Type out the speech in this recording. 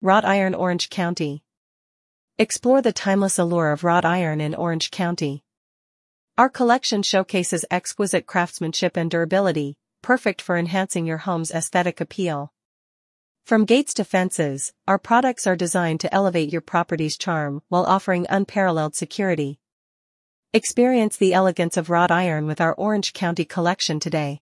Wrought Iron Orange County. Explore the timeless allure of wrought iron in Orange County. Our collection showcases exquisite craftsmanship and durability, perfect for enhancing your home's aesthetic appeal. From gates to fences, our products are designed to elevate your property's charm while offering unparalleled security. Experience the elegance of wrought iron with our Orange County collection today.